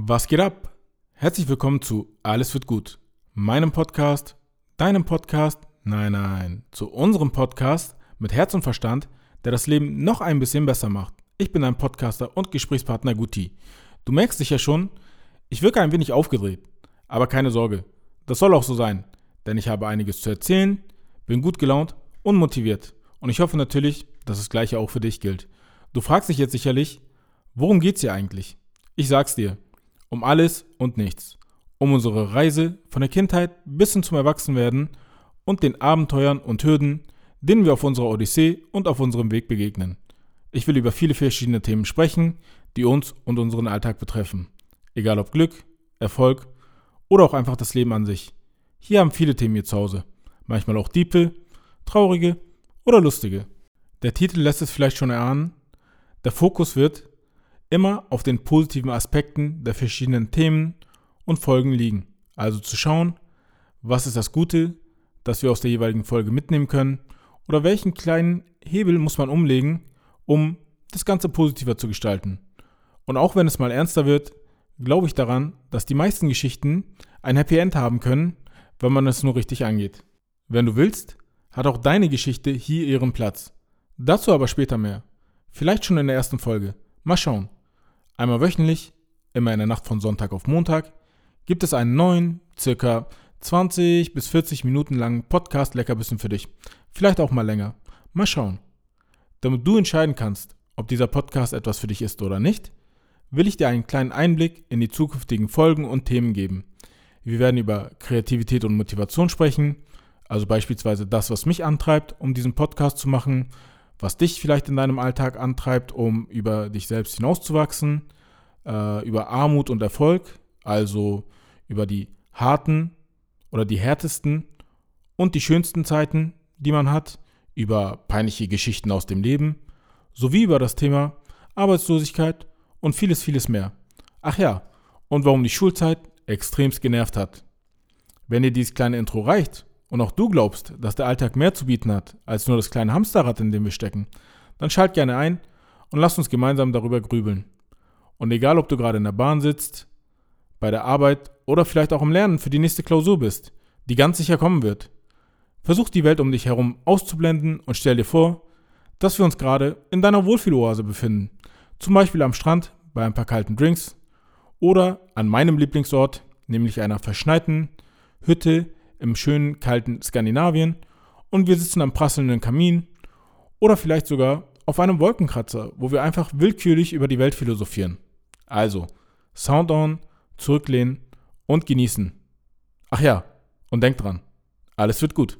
Was geht ab? Herzlich willkommen zu Alles wird gut, meinem Podcast, deinem Podcast, nein, nein, zu unserem Podcast mit Herz und Verstand, der das Leben noch ein bisschen besser macht. Ich bin dein Podcaster und Gesprächspartner Guti. Du merkst dich ja schon, ich wirke ein wenig aufgedreht, aber keine Sorge, das soll auch so sein, denn ich habe einiges zu erzählen, bin gut gelaunt und motiviert und ich hoffe natürlich, dass das gleiche auch für dich gilt. Du fragst dich jetzt sicherlich, worum geht's hier eigentlich? Ich sag's dir, um alles und nichts. Um unsere Reise von der Kindheit bis hin zum Erwachsenwerden und den Abenteuern und Hürden, denen wir auf unserer Odyssee und auf unserem Weg begegnen. Ich will über viele verschiedene Themen sprechen, die uns und unseren Alltag betreffen. Egal ob Glück, Erfolg oder auch einfach das Leben an sich. Hier haben viele Themen ihr zu Hause. Manchmal auch diepe, traurige oder lustige. Der Titel lässt es vielleicht schon erahnen. Der Fokus wird immer auf den positiven Aspekten der verschiedenen Themen und Folgen liegen. Also zu schauen, was ist das Gute, das wir aus der jeweiligen Folge mitnehmen können oder welchen kleinen Hebel muss man umlegen, um das Ganze positiver zu gestalten. Und auch wenn es mal ernster wird, glaube ich daran, dass die meisten Geschichten ein Happy End haben können, wenn man es nur richtig angeht. Wenn du willst, hat auch deine Geschichte hier ihren Platz. Dazu aber später mehr. Vielleicht schon in der ersten Folge. Mal schauen. Einmal wöchentlich, immer in der Nacht von Sonntag auf Montag, gibt es einen neuen, circa 20 bis 40 Minuten langen Podcast Leckerbissen für dich. Vielleicht auch mal länger. Mal schauen. Damit du entscheiden kannst, ob dieser Podcast etwas für dich ist oder nicht, will ich dir einen kleinen Einblick in die zukünftigen Folgen und Themen geben. Wir werden über Kreativität und Motivation sprechen, also beispielsweise das, was mich antreibt, um diesen Podcast zu machen, was dich vielleicht in deinem Alltag antreibt, um über dich selbst hinauszuwachsen, äh, über Armut und Erfolg, also über die harten oder die härtesten und die schönsten Zeiten, die man hat, über peinliche Geschichten aus dem Leben, sowie über das Thema Arbeitslosigkeit und vieles, vieles mehr. Ach ja, und warum die Schulzeit extremst genervt hat. Wenn dir dieses kleine Intro reicht und auch du glaubst, dass der Alltag mehr zu bieten hat als nur das kleine Hamsterrad, in dem wir stecken, dann schalt gerne ein und lass uns gemeinsam darüber grübeln. Und egal, ob du gerade in der Bahn sitzt, bei der Arbeit oder vielleicht auch im Lernen für die nächste Klausur bist, die ganz sicher kommen wird, versuch die Welt um dich herum auszublenden und stell dir vor, dass wir uns gerade in deiner Wohlfühloase befinden. Zum Beispiel am Strand bei ein paar kalten Drinks oder an meinem Lieblingsort, nämlich einer verschneiten Hütte im schönen, kalten Skandinavien und wir sitzen am prasselnden Kamin oder vielleicht sogar auf einem Wolkenkratzer, wo wir einfach willkürlich über die Welt philosophieren. Also, Sound on, zurücklehnen und genießen. Ach ja, und denk dran, alles wird gut.